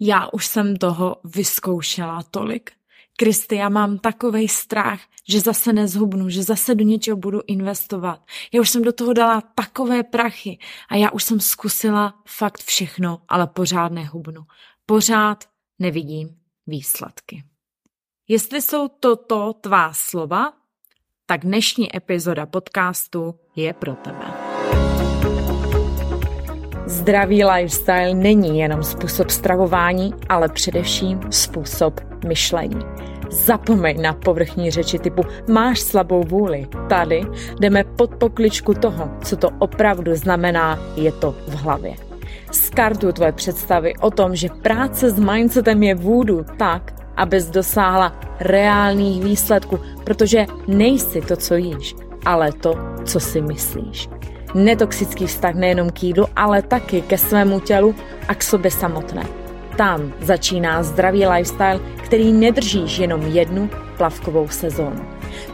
Já už jsem toho vyzkoušela tolik. Kristy, já mám takový strach, že zase nezhubnu, že zase do něčeho budu investovat. Já už jsem do toho dala takové prachy a já už jsem zkusila fakt všechno, ale pořád nehubnu. Pořád nevidím výsledky. Jestli jsou toto tvá slova, tak dnešní epizoda podcastu je pro tebe. Zdravý lifestyle není jenom způsob stravování, ale především způsob myšlení. Zapomeň na povrchní řeči typu máš slabou vůli. Tady jdeme pod pokličku toho, co to opravdu znamená, je to v hlavě. Skartuj tvoje představy o tom, že práce s mindsetem je vůdu tak, abys dosáhla reálných výsledků, protože nejsi to, co jíš, ale to, co si myslíš netoxický vztah nejenom k jídlu, ale taky ke svému tělu a k sobě samotné. Tam začíná zdravý lifestyle, který nedržíš jenom jednu plavkovou sezónu.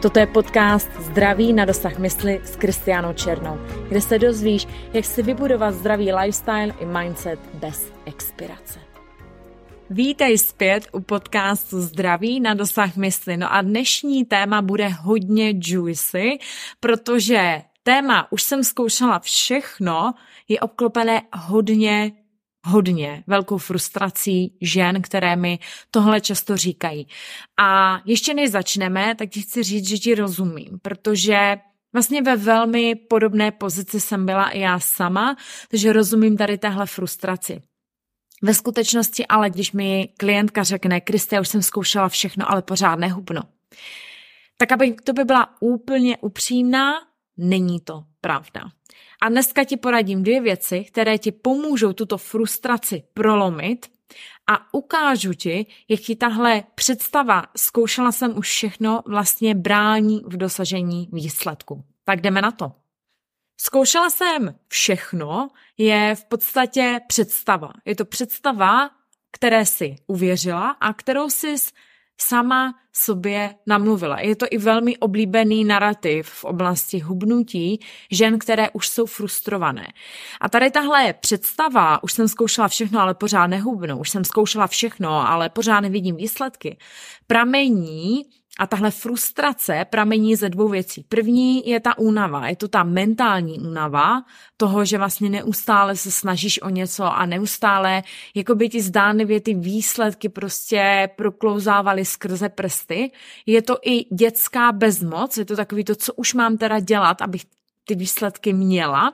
Toto je podcast Zdraví na dosah mysli s Kristiánou Černou, kde se dozvíš, jak si vybudovat zdravý lifestyle i mindset bez expirace. Vítej zpět u podcastu Zdraví na dosah mysli. No a dnešní téma bude hodně juicy, protože téma už jsem zkoušela všechno, je obklopené hodně, hodně velkou frustrací žen, které mi tohle často říkají. A ještě než začneme, tak ti chci říct, že ti rozumím, protože Vlastně ve velmi podobné pozici jsem byla i já sama, takže rozumím tady téhle frustraci. Ve skutečnosti ale, když mi klientka řekne, Kriste, už jsem zkoušela všechno, ale pořád nehubno, tak aby to by byla úplně upřímná, není to pravda. A dneska ti poradím dvě věci, které ti pomůžou tuto frustraci prolomit a ukážu ti, jak ti tahle představa, zkoušela jsem už všechno, vlastně brání v dosažení výsledku. Tak jdeme na to. Zkoušela jsem všechno, je v podstatě představa. Je to představa, které si uvěřila a kterou si sama sobě namluvila. Je to i velmi oblíbený narrativ v oblasti hubnutí žen, které už jsou frustrované. A tady tahle představa, už jsem zkoušela všechno, ale pořád nehubnu, už jsem zkoušela všechno, ale pořád nevidím výsledky, pramení a tahle frustrace pramení ze dvou věcí. První je ta únava, je to ta mentální únava toho, že vlastně neustále se snažíš o něco a neustále, jako by ti zdánlivě ty výsledky prostě proklouzávaly skrze prsty. Je to i dětská bezmoc, je to takový to, co už mám teda dělat, abych ty výsledky měla,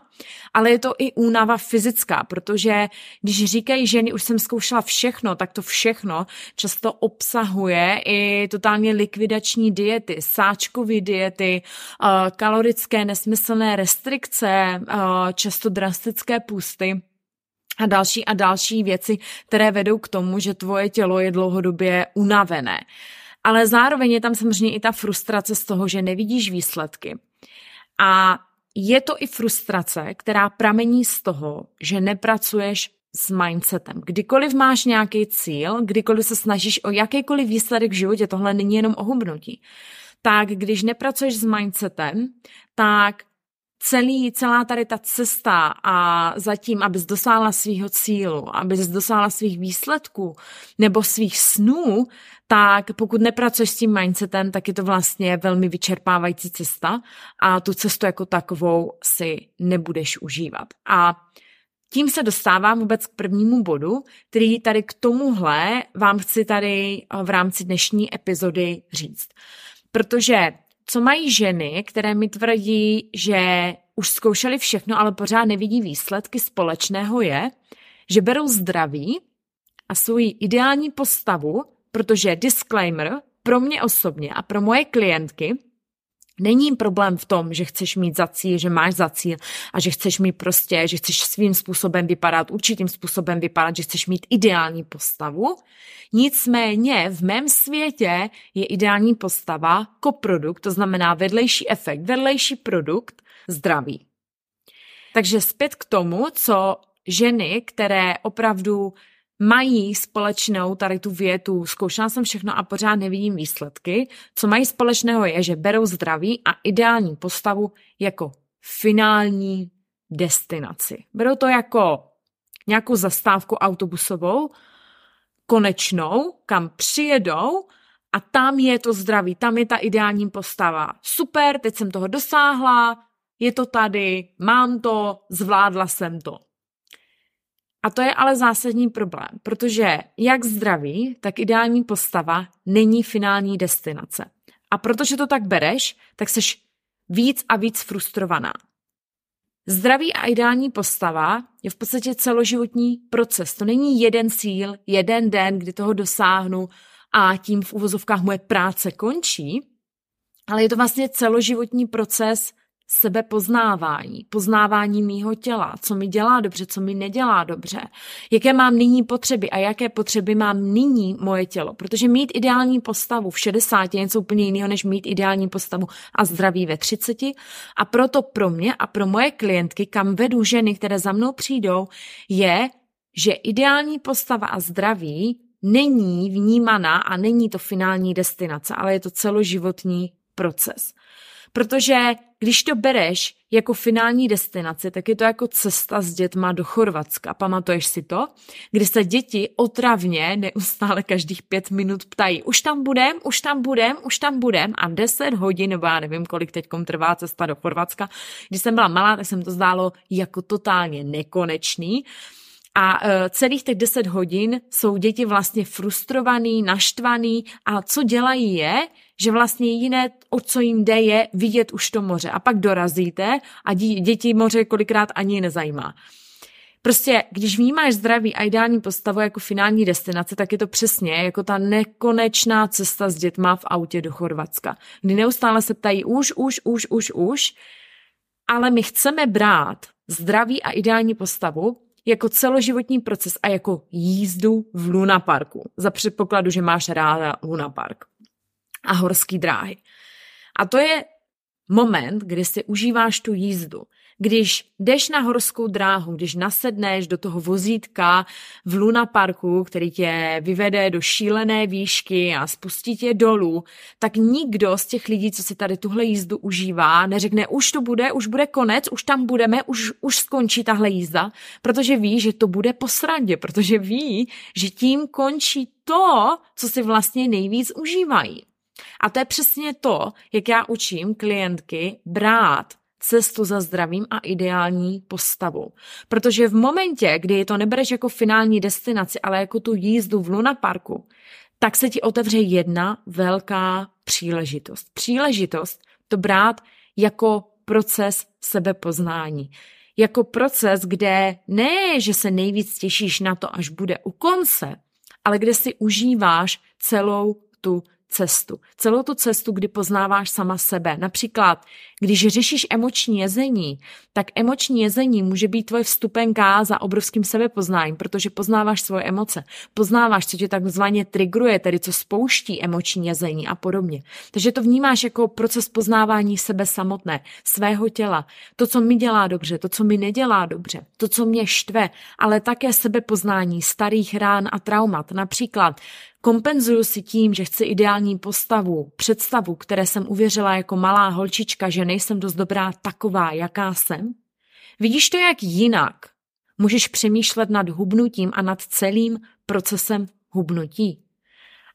ale je to i únava fyzická, protože když říkají ženy, už jsem zkoušela všechno, tak to všechno často obsahuje i totálně likvidační diety, sáčkové diety, eh, kalorické nesmyslné restrikce, eh, často drastické pusty a další a další věci, které vedou k tomu, že tvoje tělo je dlouhodobě unavené. Ale zároveň je tam samozřejmě i ta frustrace z toho, že nevidíš výsledky. A je to i frustrace, která pramení z toho, že nepracuješ s mindsetem. Kdykoliv máš nějaký cíl, kdykoliv se snažíš o jakýkoliv výsledek v životě, tohle není jenom o hubnutí, tak když nepracuješ s mindsetem, tak celý, celá tady ta cesta a zatím, abys dosáhla svého cílu, abys dosáhla svých výsledků nebo svých snů, tak pokud nepracuješ s tím mindsetem, tak je to vlastně velmi vyčerpávající cesta a tu cestu jako takovou si nebudeš užívat. A tím se dostávám vůbec k prvnímu bodu, který tady k tomuhle vám chci tady v rámci dnešní epizody říct. Protože co mají ženy, které mi tvrdí, že už zkoušeli všechno, ale pořád nevidí výsledky společného, je, že berou zdraví a svoji ideální postavu, protože disclaimer, pro mě osobně a pro moje klientky Není problém v tom, že chceš mít za cíl, že máš za cíl a že chceš mít prostě, že chceš svým způsobem vypadat, určitým způsobem vypadat, že chceš mít ideální postavu. Nicméně v mém světě je ideální postava koprodukt, to znamená vedlejší efekt, vedlejší produkt zdraví. Takže zpět k tomu, co ženy, které opravdu mají společnou tady tu větu, zkoušela jsem všechno a pořád nevidím výsledky. Co mají společného je, že berou zdraví a ideální postavu jako finální destinaci. Berou to jako nějakou zastávku autobusovou, konečnou, kam přijedou a tam je to zdraví, tam je ta ideální postava. Super, teď jsem toho dosáhla, je to tady, mám to, zvládla jsem to. A to je ale zásadní problém, protože jak zdraví, tak ideální postava není finální destinace. A protože to tak bereš, tak seš víc a víc frustrovaná. Zdraví a ideální postava je v podstatě celoživotní proces. To není jeden cíl, jeden den, kdy toho dosáhnu a tím v uvozovkách moje práce končí, ale je to vlastně celoživotní proces sebepoznávání, poznávání mýho těla, co mi dělá dobře, co mi nedělá dobře, jaké mám nyní potřeby a jaké potřeby mám nyní moje tělo. Protože mít ideální postavu v 60 je něco úplně jiného, než mít ideální postavu a zdraví ve 30. A proto pro mě a pro moje klientky, kam vedu ženy, které za mnou přijdou, je, že ideální postava a zdraví není vnímaná a není to finální destinace, ale je to celoživotní proces. Protože když to bereš jako finální destinaci, tak je to jako cesta s dětma do Chorvatska. Pamatuješ si to? Kdy se děti otravně neustále každých pět minut ptají, už tam budem, už tam budem, už tam budem a deset hodin, nebo já nevím, kolik teď trvá cesta do Chorvatska. Když jsem byla malá, tak jsem to zdálo jako totálně nekonečný. A uh, celých těch deset hodin jsou děti vlastně frustrovaný, naštvaný a co dělají je, že vlastně jediné, o co jim jde, je vidět už to moře. A pak dorazíte a děti moře kolikrát ani nezajímá. Prostě, když vnímáš zdraví a ideální postavu jako finální destinace, tak je to přesně jako ta nekonečná cesta s dětma v autě do Chorvatska, kdy neustále se ptají už, už, už, už, už, ale my chceme brát zdraví a ideální postavu jako celoživotní proces a jako jízdu v Luna Parku. Za předpokladu, že máš ráda Luna Park a horský dráhy. A to je moment, kdy si užíváš tu jízdu. Když jdeš na horskou dráhu, když nasedneš do toho vozítka v Luna Parku, který tě vyvede do šílené výšky a spustí tě dolů, tak nikdo z těch lidí, co si tady tuhle jízdu užívá, neřekne, už to bude, už bude konec, už tam budeme, už, už skončí tahle jízda, protože ví, že to bude po srandě, protože ví, že tím končí to, co si vlastně nejvíc užívají. A to je přesně to, jak já učím klientky brát cestu za zdravím a ideální postavu. Protože v momentě, kdy to nebereš jako finální destinaci, ale jako tu jízdu v Luna Parku, tak se ti otevře jedna velká příležitost. Příležitost to brát jako proces sebepoznání. Jako proces, kde ne, že se nejvíc těšíš na to, až bude u konce, ale kde si užíváš celou tu cestu. Celou tu cestu, kdy poznáváš sama sebe. Například, když řešíš emoční jezení, tak emoční jezení může být tvoje vstupenka za obrovským sebepoznáním, protože poznáváš svoje emoce. Poznáváš, co tě takzvaně trigruje, tedy co spouští emoční jezení a podobně. Takže to vnímáš jako proces poznávání sebe samotné, svého těla. To, co mi dělá dobře, to, co mi nedělá dobře, to, co mě štve, ale také sebepoznání starých rán a traumat. Například Kompenzuju si tím, že chci ideální postavu, představu, které jsem uvěřila jako malá holčička, že nejsem dost dobrá taková, jaká jsem? Vidíš to jak jinak? Můžeš přemýšlet nad hubnutím a nad celým procesem hubnutí.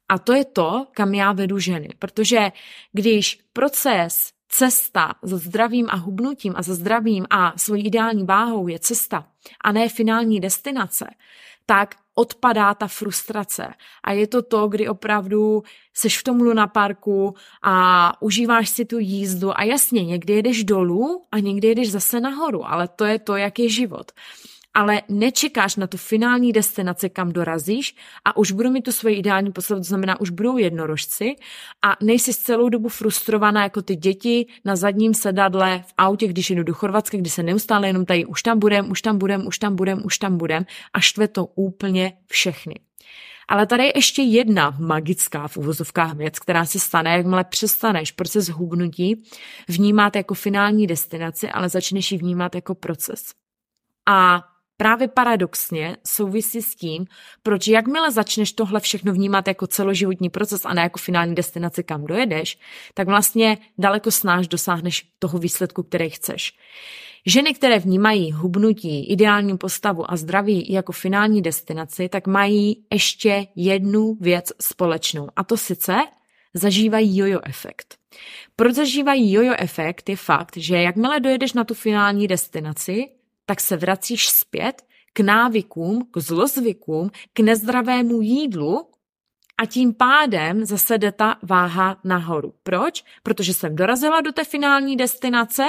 A to je to, kam já vedu ženy. Protože když proces, cesta za zdravím a hubnutím a za zdravím a svojí ideální váhou je cesta a ne finální destinace, tak odpadá ta frustrace. A je to to, kdy opravdu seš v tom Luna Parku a užíváš si tu jízdu a jasně, někdy jedeš dolů a někdy jedeš zase nahoru, ale to je to, jak je život ale nečekáš na tu finální destinaci, kam dorazíš a už budou mít tu svoji ideální postavu, to znamená, už budou jednorožci a nejsi celou dobu frustrovaná jako ty děti na zadním sedadle v autě, když jdu do Chorvatska, kdy se neustále jenom tady už tam budem, už tam budem, už tam budem, už tam budem a štve to úplně všechny. Ale tady je ještě jedna magická v uvozovkách věc, která se stane, jakmile přestaneš proces hubnutí vnímat jako finální destinaci, ale začneš ji vnímat jako proces. A právě paradoxně souvisí s tím, proč jakmile začneš tohle všechno vnímat jako celoživotní proces a ne jako finální destinaci, kam dojedeš, tak vlastně daleko snáš dosáhneš toho výsledku, který chceš. Ženy, které vnímají hubnutí, ideální postavu a zdraví jako finální destinaci, tak mají ještě jednu věc společnou. A to sice zažívají jojo efekt. Proč zažívají jojo efekt je fakt, že jakmile dojedeš na tu finální destinaci, tak se vracíš zpět k návykům, k zlozvykům, k nezdravému jídlu a tím pádem zase jde ta váha nahoru. Proč? Protože jsem dorazila do té finální destinace,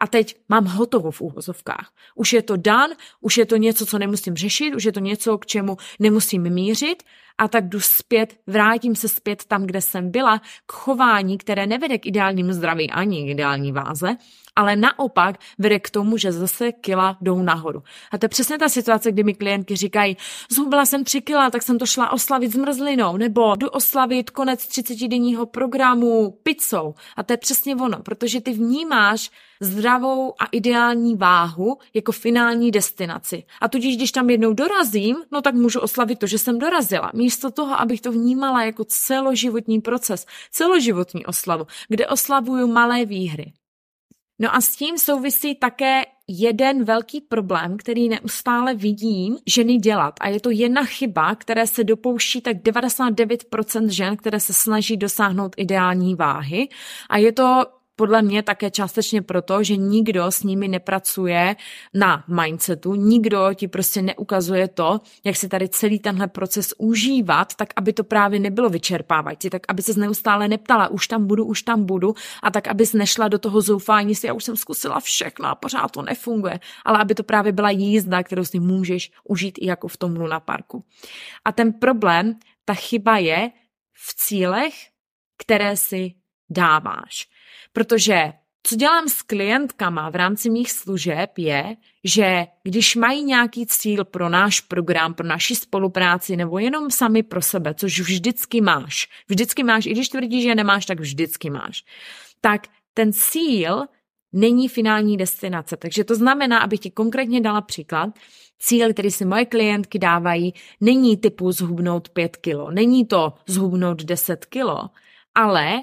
a teď mám hotovo v úvozovkách. Už je to dan, už je to něco, co nemusím řešit, už je to něco, k čemu nemusím mířit a tak jdu zpět, vrátím se zpět tam, kde jsem byla, k chování, které nevede k ideálnímu zdraví ani k ideální váze, ale naopak vede k tomu, že zase kila jdou nahoru. A to je přesně ta situace, kdy mi klientky říkají, zhubila jsem tři kila, tak jsem to šla oslavit zmrzlinou, nebo jdu oslavit konec 30-denního programu pizzou. A to je přesně ono, protože ty vnímáš zdravou a ideální váhu jako finální destinaci. A tudíž, když tam jednou dorazím, no tak můžu oslavit to, že jsem dorazila. Místo toho, abych to vnímala jako celoživotní proces, celoživotní oslavu, kde oslavuju malé výhry. No a s tím souvisí také jeden velký problém, který neustále vidím ženy dělat. A je to jedna chyba, které se dopouští tak 99% žen, které se snaží dosáhnout ideální váhy. A je to podle mě také částečně proto, že nikdo s nimi nepracuje na mindsetu, nikdo ti prostě neukazuje to, jak si tady celý tenhle proces užívat, tak aby to právě nebylo vyčerpávající, tak aby se neustále neptala, už tam budu, už tam budu, a tak abys nešla do toho zoufání si, já už jsem zkusila všechno a pořád to nefunguje, ale aby to právě byla jízda, kterou si můžeš užít i jako v tom Luna Parku. A ten problém, ta chyba je v cílech, které si dáváš. Protože co dělám s klientkama v rámci mých služeb je, že když mají nějaký cíl pro náš program, pro naši spolupráci nebo jenom sami pro sebe, což vždycky máš, vždycky máš, i když tvrdíš, že nemáš, tak vždycky máš, tak ten cíl není finální destinace. Takže to znamená, abych ti konkrétně dala příklad, cíl, který si moje klientky dávají, není typu zhubnout 5 kilo, není to zhubnout 10 kilo, ale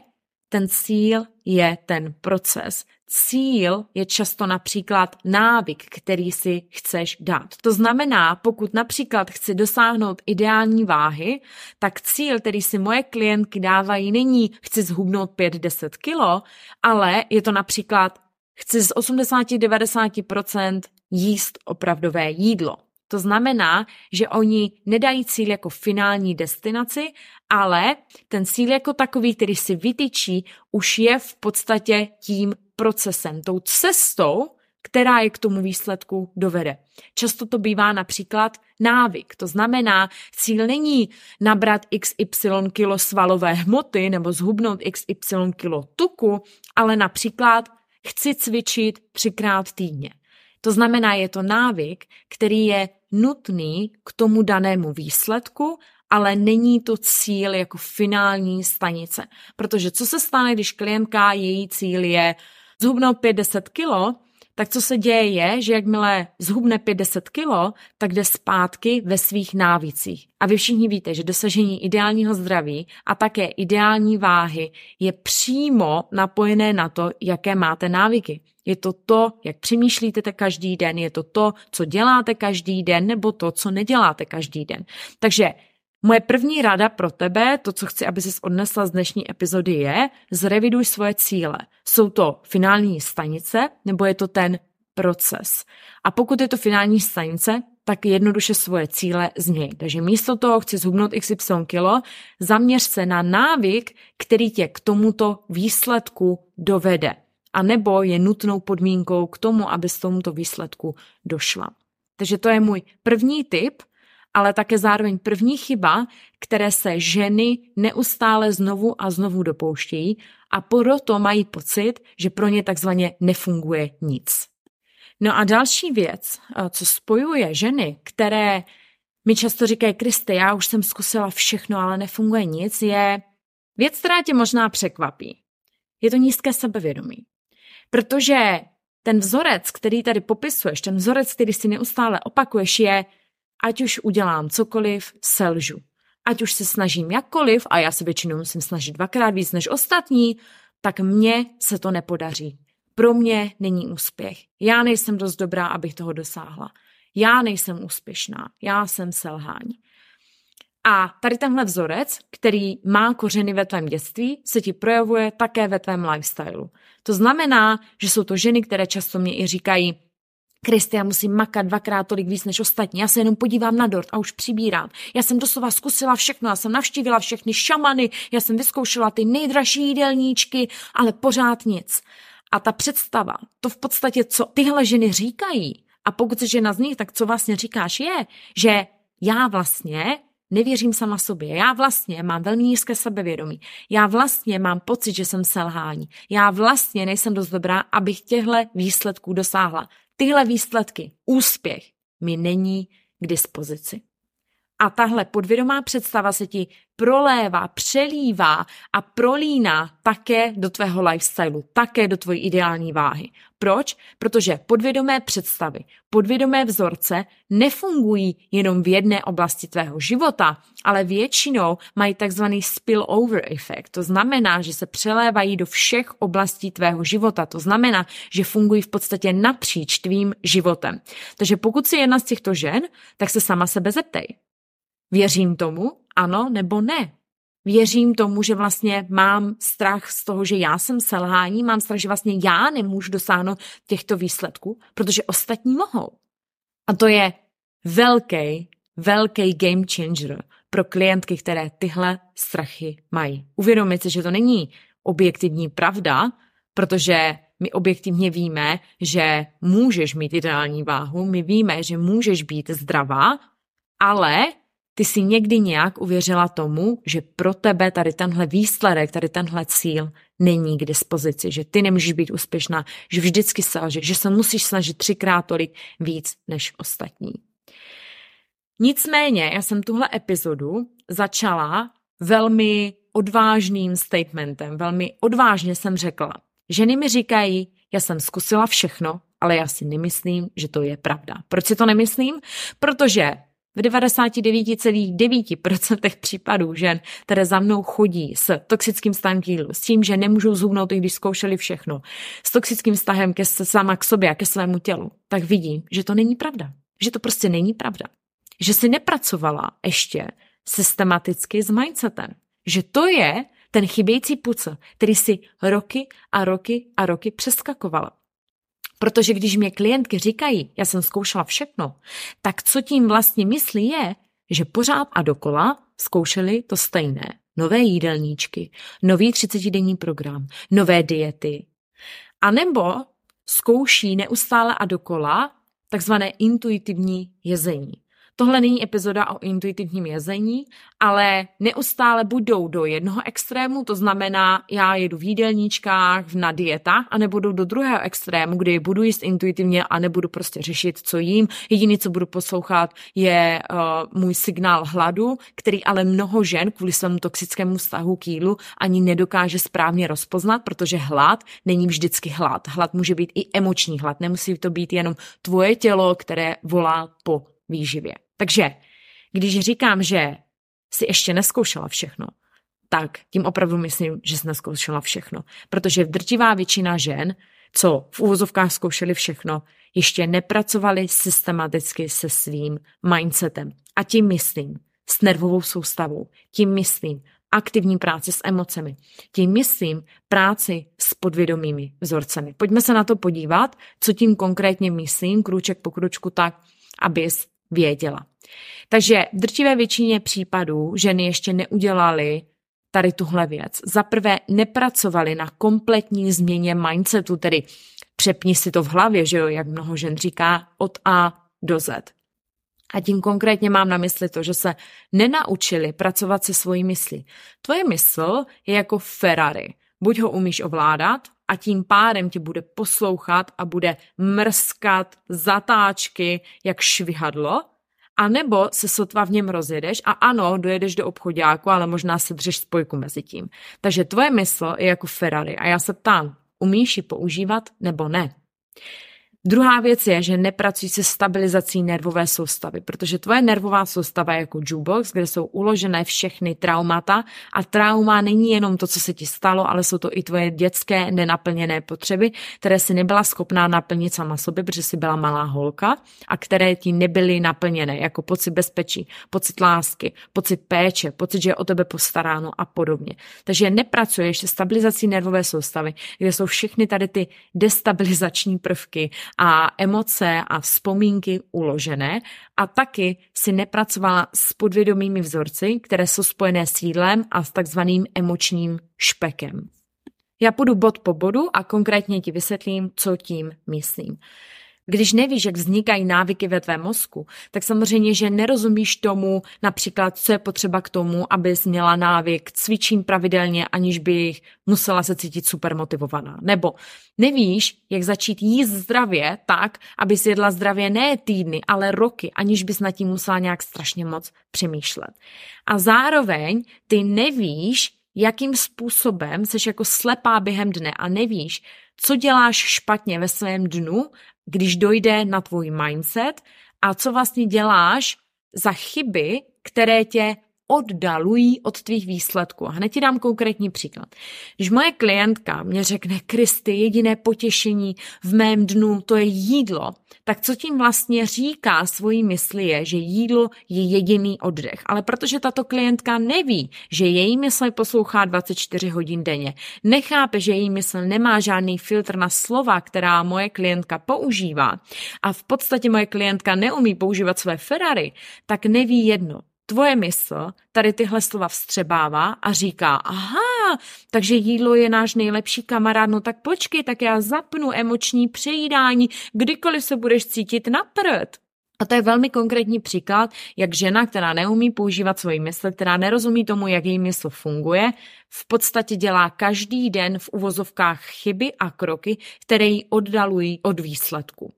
ten cíl je ten proces. Cíl je často například návyk, který si chceš dát. To znamená, pokud například chci dosáhnout ideální váhy, tak cíl, který si moje klientky dávají, není chci zhubnout 5-10 kilo, ale je to například chci z 80-90% jíst opravdové jídlo. To znamená, že oni nedají cíl jako finální destinaci, ale ten cíl jako takový, který si vytyčí, už je v podstatě tím procesem, tou cestou, která je k tomu výsledku dovede. Často to bývá například návyk. To znamená, cíl není nabrat XY kilo svalové hmoty nebo zhubnout XY kilo tuku, ale například chci cvičit třikrát týdně. To znamená, je to návyk, který je nutný k tomu danému výsledku, ale není to cíl jako finální stanice. Protože co se stane, když klientka, její cíl je zhubnout 50 kilo, tak co se děje je, že jakmile zhubne 50 kilo, tak jde zpátky ve svých návících. A vy všichni víte, že dosažení ideálního zdraví a také ideální váhy je přímo napojené na to, jaké máte návyky. Je to to, jak přemýšlíte každý den, je to to, co děláte každý den, nebo to, co neděláte každý den. Takže Moje první rada pro tebe, to, co chci, aby jsi odnesla z dnešní epizody, je zreviduj svoje cíle. Jsou to finální stanice nebo je to ten proces? A pokud je to finální stanice, tak jednoduše svoje cíle změň. Takže místo toho chci zhubnout XY kilo, zaměř se na návyk, který tě k tomuto výsledku dovede. A nebo je nutnou podmínkou k tomu, aby z tomuto výsledku došla. Takže to je můj první tip, ale také zároveň první chyba, které se ženy neustále znovu a znovu dopouštějí a proto mají pocit, že pro ně takzvaně nefunguje nic. No a další věc, eh, co spojuje ženy, které mi často říkají, Kriste, já už jsem zkusila všechno, ale nefunguje nic, je věc, která tě možná překvapí. Je to nízké sebevědomí. Protože ten vzorec, který tady popisuješ, ten vzorec, který si neustále opakuješ, je ať už udělám cokoliv, selžu. Ať už se snažím jakkoliv, a já se většinou musím snažit dvakrát víc než ostatní, tak mně se to nepodaří. pro mě není úspěch. Já nejsem dost dobrá, abych toho dosáhla. Já nejsem úspěšná. Já jsem selhání. A tady tenhle vzorec, který má kořeny ve tvém dětství, se ti projevuje také ve tvém lifestylu. To znamená, že jsou to ženy, které často mě i říkají, Kristi, já musím makat dvakrát tolik víc než ostatní. Já se jenom podívám na dort a už přibírám. Já jsem doslova zkusila všechno, já jsem navštívila všechny šamany, já jsem vyzkoušela ty nejdražší jídelníčky, ale pořád nic. A ta představa, to v podstatě, co tyhle ženy říkají, a pokud jsi žena z nich, tak co vlastně říkáš je, že já vlastně nevěřím sama sobě. Já vlastně mám velmi nízké sebevědomí. Já vlastně mám pocit, že jsem selhání. Já vlastně nejsem dost dobrá, abych těchto výsledků dosáhla. Tyhle výsledky, úspěch, mi není k dispozici. A tahle podvědomá představa se ti prolévá, přelívá a prolíná také do tvého lifestylu, také do tvojí ideální váhy. Proč? Protože podvědomé představy, podvědomé vzorce nefungují jenom v jedné oblasti tvého života, ale většinou mají takzvaný spillover efekt. To znamená, že se přelévají do všech oblastí tvého života. To znamená, že fungují v podstatě napříč tvým životem. Takže pokud jsi jedna z těchto žen, tak se sama sebe zeptej. Věřím tomu, ano nebo ne. Věřím tomu, že vlastně mám strach z toho, že já jsem selhání, mám strach, že vlastně já nemůžu dosáhnout těchto výsledků, protože ostatní mohou. A to je velký, velký game changer pro klientky, které tyhle strachy mají. Uvědomit si, že to není objektivní pravda, protože my objektivně víme, že můžeš mít ideální váhu, my víme, že můžeš být zdravá, ale ty si někdy nějak uvěřila tomu, že pro tebe tady tenhle výsledek, tady tenhle cíl není k dispozici, že ty nemůžeš být úspěšná, že vždycky selže, že se musíš snažit třikrát tolik víc než ostatní. Nicméně, já jsem tuhle epizodu začala velmi odvážným statementem, velmi odvážně jsem řekla. Ženy mi říkají, já jsem zkusila všechno, ale já si nemyslím, že to je pravda. Proč si to nemyslím? Protože v 99,9% případů žen, které za mnou chodí s toxickým stavem kýlu, s tím, že nemůžou zhubnout, i když zkoušeli všechno, s toxickým vztahem ke sama k sobě a ke svému tělu, tak vidím, že to není pravda. Že to prostě není pravda. Že si nepracovala ještě systematicky s mindsetem. Že to je ten chybějící pucl, který si roky a roky a roky přeskakovala. Protože když mě klientky říkají, já jsem zkoušela všechno, tak co tím vlastně myslí je, že pořád a dokola zkoušeli to stejné. Nové jídelníčky, nový 30-denní program, nové diety. A nebo zkouší neustále a dokola takzvané intuitivní jezení. Tohle není epizoda o intuitivním jezení, ale neustále budou do jednoho extrému, to znamená, já jedu v jídelníčkách, na dietách, a nebudu do druhého extrému, kdy budu jíst intuitivně a nebudu prostě řešit, co jím. Jediné, co budu poslouchat, je uh, můj signál hladu, který ale mnoho žen kvůli svému toxickému vztahu k jídlu ani nedokáže správně rozpoznat, protože hlad není vždycky hlad. Hlad může být i emoční hlad, nemusí to být jenom tvoje tělo, které volá po výživě. Takže když říkám, že si ještě neskoušela všechno, tak tím opravdu myslím, že jsi neskoušela všechno. Protože drtivá většina žen, co v úvozovkách zkoušeli všechno, ještě nepracovali systematicky se svým mindsetem. A tím myslím s nervovou soustavou, tím myslím aktivní práci s emocemi, tím myslím práci s podvědomými vzorcemi. Pojďme se na to podívat, co tím konkrétně myslím, krůček po kručku tak, abys věděla. Takže v drtivé většině případů ženy ještě neudělali tady tuhle věc. Za prvé nepracovali na kompletní změně mindsetu, tedy přepni si to v hlavě, že jo, jak mnoho žen říká, od A do Z. A tím konkrétně mám na mysli to, že se nenaučili pracovat se svojí myslí. Tvoje mysl je jako Ferrari. Buď ho umíš ovládat a tím pádem ti bude poslouchat a bude mrskat zatáčky jak švihadlo, a nebo se sotva v něm rozjedeš a ano, dojedeš do obchodáku, ale možná se držeš spojku mezi tím. Takže tvoje mysl je jako Ferrari a já se ptám, umíš ji používat nebo ne? Druhá věc je, že nepracují se stabilizací nervové soustavy, protože tvoje nervová soustava je jako jukebox, kde jsou uložené všechny traumata a trauma není jenom to, co se ti stalo, ale jsou to i tvoje dětské nenaplněné potřeby, které si nebyla schopná naplnit sama sobě, protože jsi byla malá holka a které ti nebyly naplněné, jako pocit bezpečí, pocit lásky, pocit péče, pocit, že je o tebe postaráno a podobně. Takže nepracuješ se stabilizací nervové soustavy, kde jsou všechny tady ty destabilizační prvky a emoce a vzpomínky uložené a taky si nepracovala s podvědomými vzorci, které jsou spojené s jídlem a s takzvaným emočním špekem. Já půjdu bod po bodu a konkrétně ti vysvětlím, co tím myslím. Když nevíš, jak vznikají návyky ve tvém mozku, tak samozřejmě, že nerozumíš tomu, například, co je potřeba k tomu, abys měla návyk, cvičím pravidelně, aniž bych musela se cítit super motivovaná. Nebo nevíš, jak začít jíst zdravě tak, abys jedla zdravě ne týdny, ale roky, aniž bys nad tím musela nějak strašně moc přemýšlet. A zároveň ty nevíš, jakým způsobem jsi jako slepá během dne a nevíš, co děláš špatně ve svém dnu když dojde na tvůj mindset a co vlastně děláš za chyby, které tě oddalují od tvých výsledků. A hned ti dám konkrétní příklad. Když moje klientka mě řekne, Kristy, jediné potěšení v mém dnu, to je jídlo, tak co tím vlastně říká svojí mysli je, že jídlo je jediný oddech. Ale protože tato klientka neví, že její mysl poslouchá 24 hodin denně, nechápe, že její mysl nemá žádný filtr na slova, která moje klientka používá a v podstatě moje klientka neumí používat své Ferrari, tak neví jedno tvoje mysl tady tyhle slova vstřebává a říká, aha, takže jídlo je náš nejlepší kamarád, no tak počkej, tak já zapnu emoční přejídání, kdykoliv se budeš cítit na prd. A to je velmi konkrétní příklad, jak žena, která neumí používat svoji mysl, která nerozumí tomu, jak její mysl funguje, v podstatě dělá každý den v uvozovkách chyby a kroky, které ji oddalují od výsledku.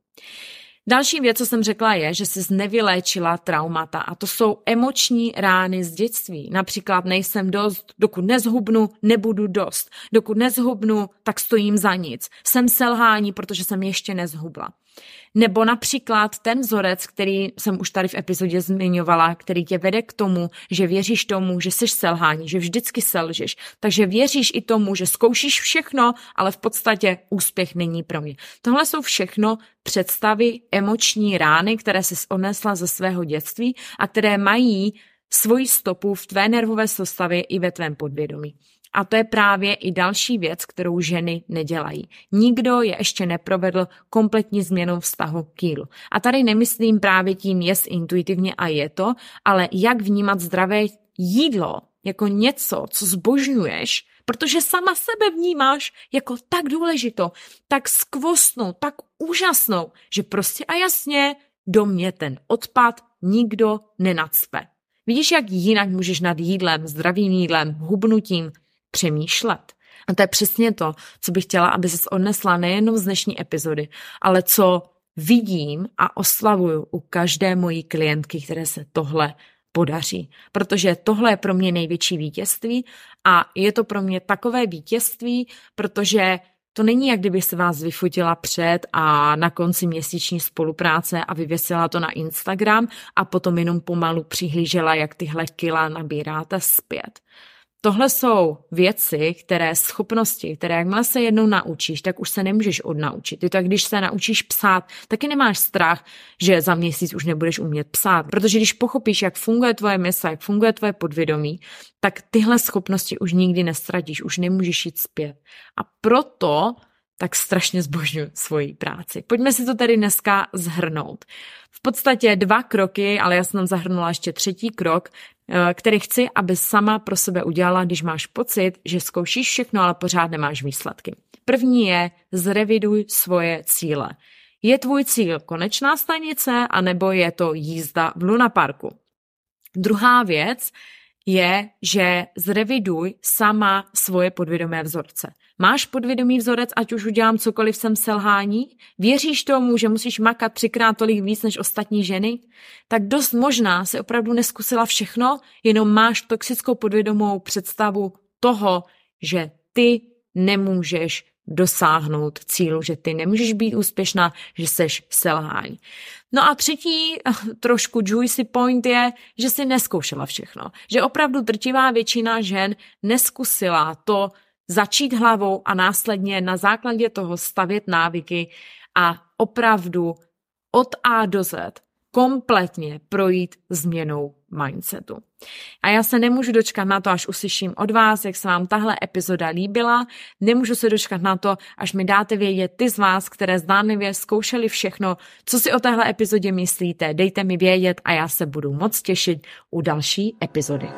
Další věc, co jsem řekla, je, že jsi nevyléčila traumata a to jsou emoční rány z dětství. Například nejsem dost, dokud nezhubnu, nebudu dost. Dokud nezhubnu, tak stojím za nic. Jsem selhání, protože jsem ještě nezhubla. Nebo například ten vzorec, který jsem už tady v epizodě zmiňovala, který tě vede k tomu, že věříš tomu, že jsi selhání, že vždycky selžeš. Takže věříš i tomu, že zkoušíš všechno, ale v podstatě úspěch není pro mě. Tohle jsou všechno představy, emoční rány, které jsi odnesla ze svého dětství a které mají svoji stopu v tvé nervové soustavě i ve tvém podvědomí. A to je právě i další věc, kterou ženy nedělají. Nikdo je ještě neprovedl kompletní změnu vztahu k jídlu. A tady nemyslím právě tím jest intuitivně a je to, ale jak vnímat zdravé jídlo jako něco, co zbožňuješ, protože sama sebe vnímáš jako tak důležitou, tak skvostnou, tak úžasnou, že prostě a jasně do mě ten odpad nikdo nenacpe. Vidíš, jak jinak můžeš nad jídlem, zdravým jídlem, hubnutím, přemýšlet. A to je přesně to, co bych chtěla, aby se odnesla nejenom z dnešní epizody, ale co vidím a oslavuju u každé mojí klientky, které se tohle podaří. Protože tohle je pro mě největší vítězství a je to pro mě takové vítězství, protože to není, jak kdyby se vás vyfotila před a na konci měsíční spolupráce a vyvěsila to na Instagram a potom jenom pomalu přihlížela, jak tyhle kila nabíráte zpět. Tohle jsou věci, které schopnosti, které jakmile se jednou naučíš, tak už se nemůžeš odnaučit. Ty tak, když se naučíš psát, taky nemáš strach, že za měsíc už nebudeš umět psát. Protože když pochopíš, jak funguje tvoje mysl, jak funguje tvoje podvědomí, tak tyhle schopnosti už nikdy nestratíš, už nemůžeš jít zpět. A proto tak strašně zbožňuji svoji práci. Pojďme si to tady dneska zhrnout. V podstatě dva kroky, ale já jsem zahrnula ještě třetí krok, eh, který chci, aby sama pro sebe udělala, když máš pocit, že zkoušíš všechno, ale pořád nemáš výsledky. První je zreviduj svoje cíle. Je tvůj cíl konečná stanice, anebo je to jízda v lunaparku? Druhá věc je, že zreviduj sama svoje podvědomé vzorce. Máš podvědomý vzorec, ať už udělám cokoliv jsem selhání? Věříš tomu, že musíš makat třikrát tolik víc než ostatní ženy? Tak dost možná se opravdu neskusila všechno, jenom máš toxickou podvědomou představu toho, že ty nemůžeš dosáhnout cílu, že ty nemůžeš být úspěšná, že seš selhání. No a třetí trošku juicy point je, že si neskoušela všechno. Že opravdu drtivá většina žen neskusila to začít hlavou a následně na základě toho stavět návyky a opravdu od A do Z kompletně projít změnou mindsetu. A já se nemůžu dočkat na to, až uslyším od vás, jak se vám tahle epizoda líbila. Nemůžu se dočkat na to, až mi dáte vědět ty z vás, které zdánlivě zkoušeli všechno, co si o téhle epizodě myslíte. Dejte mi vědět a já se budu moc těšit u další epizody.